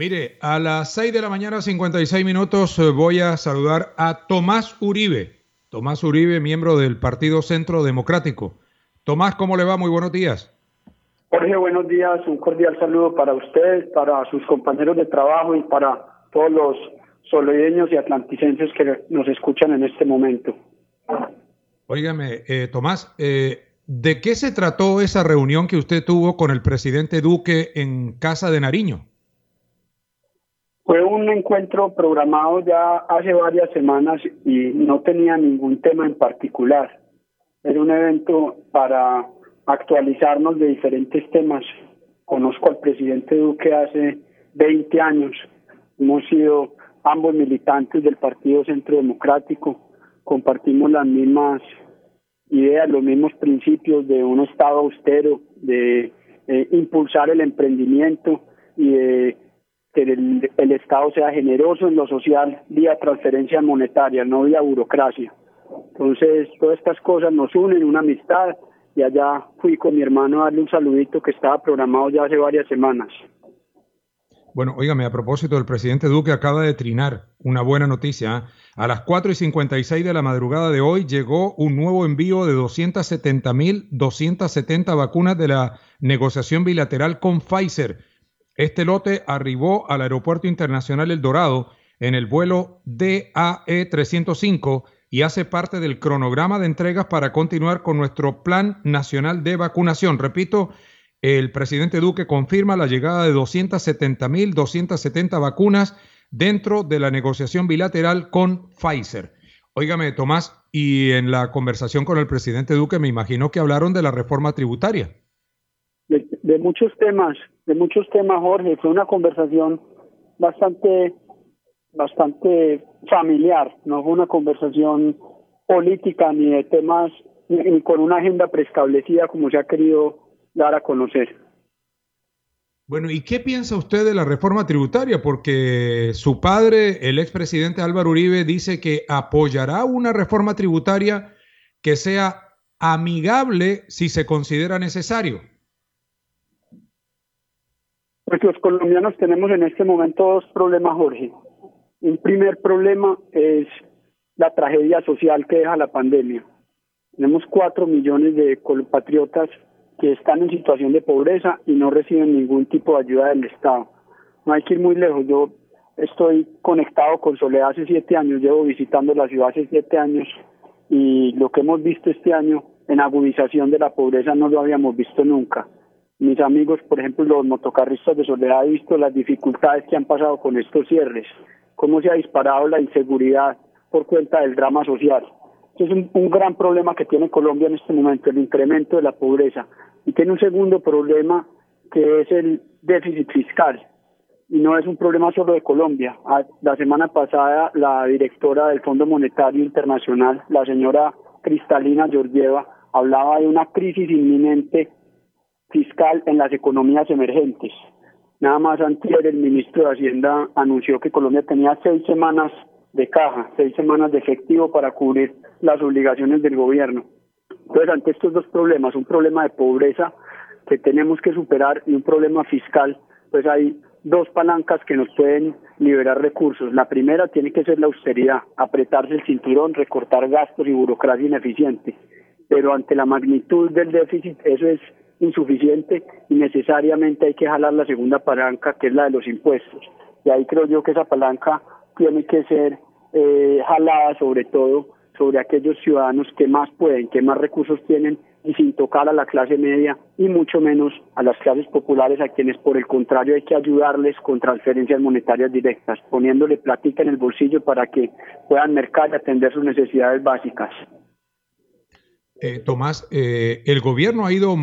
Mire, a las 6 de la mañana, 56 minutos, eh, voy a saludar a Tomás Uribe. Tomás Uribe, miembro del Partido Centro Democrático. Tomás, ¿cómo le va? Muy buenos días. Jorge, buenos días. Un cordial saludo para usted, para sus compañeros de trabajo y para todos los solideños y atlanticenses que nos escuchan en este momento. Óigame, eh, Tomás, eh, ¿de qué se trató esa reunión que usted tuvo con el presidente Duque en Casa de Nariño? Un encuentro programado ya hace varias semanas y no tenía ningún tema en particular. Era un evento para actualizarnos de diferentes temas. Conozco al presidente Duque hace 20 años. Hemos sido ambos militantes del Partido Centro Democrático. Compartimos las mismas ideas, los mismos principios de un Estado austero, de eh, impulsar el emprendimiento y de que el, Estado sea generoso en lo social vía transferencia monetaria, no vía burocracia. Entonces, todas estas cosas nos unen, una amistad, y allá fui con mi hermano a darle un saludito que estaba programado ya hace varias semanas. Bueno, óigame, a propósito, el presidente Duque acaba de trinar una buena noticia. ¿eh? A las 4 y 56 de la madrugada de hoy llegó un nuevo envío de 270.270 vacunas de la negociación bilateral con Pfizer este lote arribó al Aeropuerto Internacional El Dorado en el vuelo DAE 305 y hace parte del cronograma de entregas para continuar con nuestro Plan Nacional de Vacunación. Repito, el presidente Duque confirma la llegada de 270.270 vacunas dentro de la negociación bilateral con Pfizer. Óigame, Tomás, y en la conversación con el presidente Duque me imagino que hablaron de la reforma tributaria de, muchos temas, de muchos temas, Jorge. Fue una conversación bastante, bastante familiar, no fue una conversación política ni de temas, ni, con una agenda preestablecida como se ha querido dar a conocer. Bueno, ¿y qué piensa usted de la reforma tributaria? Porque su padre, el expresidente Álvaro Uribe, dice que apoyará una reforma tributaria que sea amigable si se considera necesario. Pues los colombianos tenemos en este momento dos problemas, Jorge. Un primer problema es la tragedia social que deja la pandemia. Tenemos cuatro millones de compatriotas que están en situación de pobreza y no reciben ningún tipo de ayuda del Estado. No hay que ir muy lejos. Yo estoy conectado con Soledad hace siete años, llevo visitando la ciudad hace siete años y lo que hemos visto este año en agudización de la pobreza no lo habíamos visto nunca mis amigos, por ejemplo, los motocarristas de Soledad, han visto las dificultades que han pasado con estos cierres, cómo se ha disparado la inseguridad por cuenta del drama social. Este es un, un, gran problema que tiene Colombia en este momento, el incremento de la pobreza. Y tiene un segundo problema que es el déficit fiscal. Y no es un problema solo de Colombia. Ah, la semana pasada la directora del Fondo Monetario Internacional, la señora Cristalina Georgieva, hablaba de una crisis inminente fiscal en las economías emergentes. Nada más antes el ministro de Hacienda anunció que Colombia tenía seis semanas de caja, seis semanas de efectivo para cubrir las obligaciones del gobierno. Entonces, ante estos dos problemas, un problema de pobreza que tenemos que superar y un problema fiscal, pues hay dos palancas que nos pueden liberar recursos. La primera tiene que ser la austeridad, apretarse el cinturón, recortar gastos y burocracia ineficiente. Pero ante la magnitud del déficit, eso es insuficiente y necesariamente hay que jalar la segunda palanca, que es la de los impuestos. Y ahí creo yo que esa palanca tiene que ser eh, jalada sobre todo sobre aquellos ciudadanos que más pueden, que más recursos tienen y sin tocar a la clase media y mucho menos a las clases populares a quienes por el contrario hay que ayudarles con transferencias monetarias directas, poniéndole platica en el bolsillo para que puedan mercar y atender sus necesidades básicas. Eh, Tomás, eh, el gobierno ha ido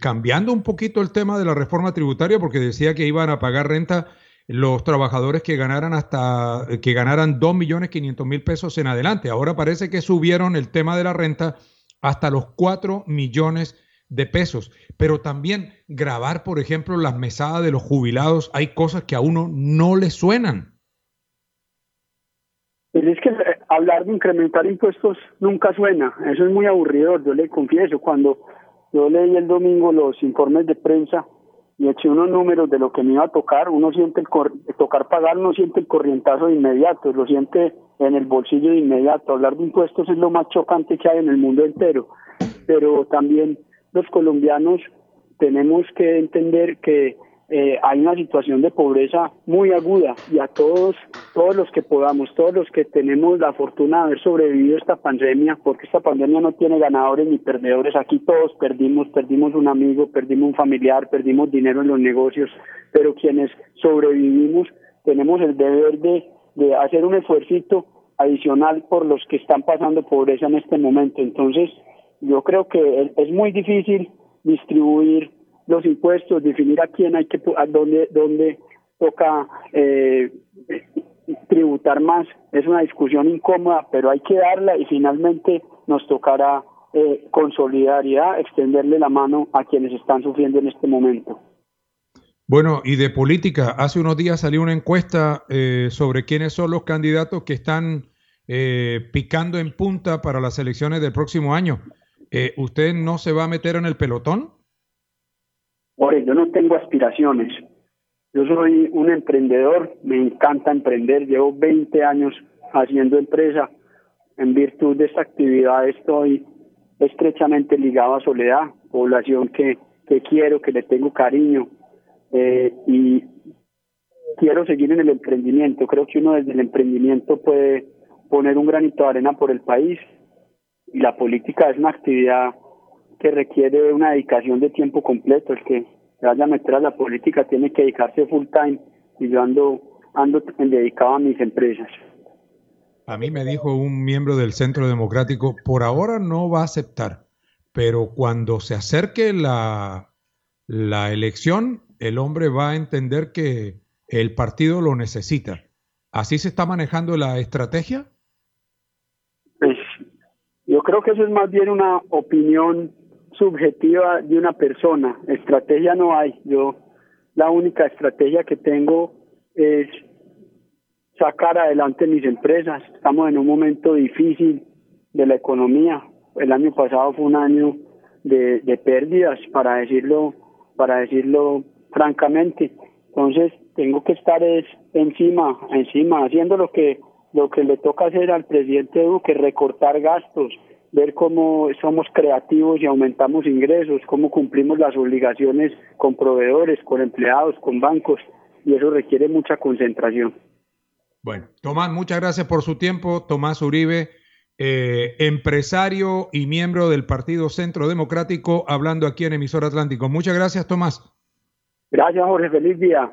cambiando un poquito el tema de la reforma tributaria porque decía que iban a pagar renta los trabajadores que ganaran hasta que ganaran 2 millones 500 mil pesos en adelante. Ahora parece que subieron el tema de la renta hasta los 4 millones de pesos. Pero también grabar, por ejemplo, las mesadas de los jubilados, hay cosas que a uno no le suenan. Pues es que eh, hablar de incrementar impuestos nunca suena, eso es muy aburrido, yo le confieso, cuando yo leí el domingo los informes de prensa y eché unos números de lo que me iba a tocar, uno siente el tocar pagar, uno siente el corrientazo de inmediato, lo siente en el bolsillo de inmediato. Hablar de impuestos es lo más chocante que hay en el mundo entero, pero también los colombianos tenemos que entender que eh, hay una situación de pobreza muy aguda y a todos, todos los que podamos, todos los que tenemos la fortuna de haber sobrevivido esta pandemia, porque esta pandemia no tiene ganadores ni perdedores, aquí todos perdimos, perdimos un amigo, perdimos un familiar, perdimos dinero en los negocios, pero quienes sobrevivimos tenemos el deber de, de hacer un esfuerzo adicional por los que están pasando pobreza en este momento. Entonces, yo creo que es muy difícil distribuir los impuestos, definir a quién hay que, a dónde, dónde toca eh, tributar más. Es una discusión incómoda, pero hay que darla y finalmente nos tocará eh, consolidar y extenderle la mano a quienes están sufriendo en este momento. Bueno, y de política, hace unos días salió una encuesta eh, sobre quiénes son los candidatos que están eh, picando en punta para las elecciones del próximo año. ¿Usted no se va a meter en el pelotón? Oye, yo no tengo aspiraciones. Yo soy un emprendedor, me encanta emprender, llevo 20 años haciendo empresa. En virtud de esta actividad estoy estrechamente ligado a Soledad, población que, que quiero, que le tengo cariño eh, y quiero seguir en el emprendimiento. Creo que uno desde el emprendimiento puede poner un granito de arena por el país y la política es una actividad que requiere una dedicación de tiempo completo. El que vaya a meter a la política tiene que dedicarse full time y yo ando, ando dedicado a mis empresas. A mí me dijo un miembro del Centro Democrático, por ahora no va a aceptar, pero cuando se acerque la, la elección, el hombre va a entender que el partido lo necesita. ¿Así se está manejando la estrategia? Pues yo creo que eso es más bien una opinión subjetiva de una persona. Estrategia no hay. Yo la única estrategia que tengo es sacar adelante mis empresas. Estamos en un momento difícil de la economía. El año pasado fue un año de, pérdidas, para decirlo, para decirlo francamente. Entonces tengo que estar es encima, encima, haciendo lo que lo que le toca hacer al presidente Duque, recortar gastos, ver cómo somos creativos y aumentamos ingresos, cómo cumplimos las obligaciones con proveedores, con empleados, con bancos, y eso requiere mucha concentración. Bueno, Tomás, muchas gracias por su tiempo. Tomás Uribe, eh, empresario y miembro del Partido Centro Democrático, hablando aquí en Emisor Atlántico. Muchas gracias, Tomás. Gracias, Jorge. Feliz día.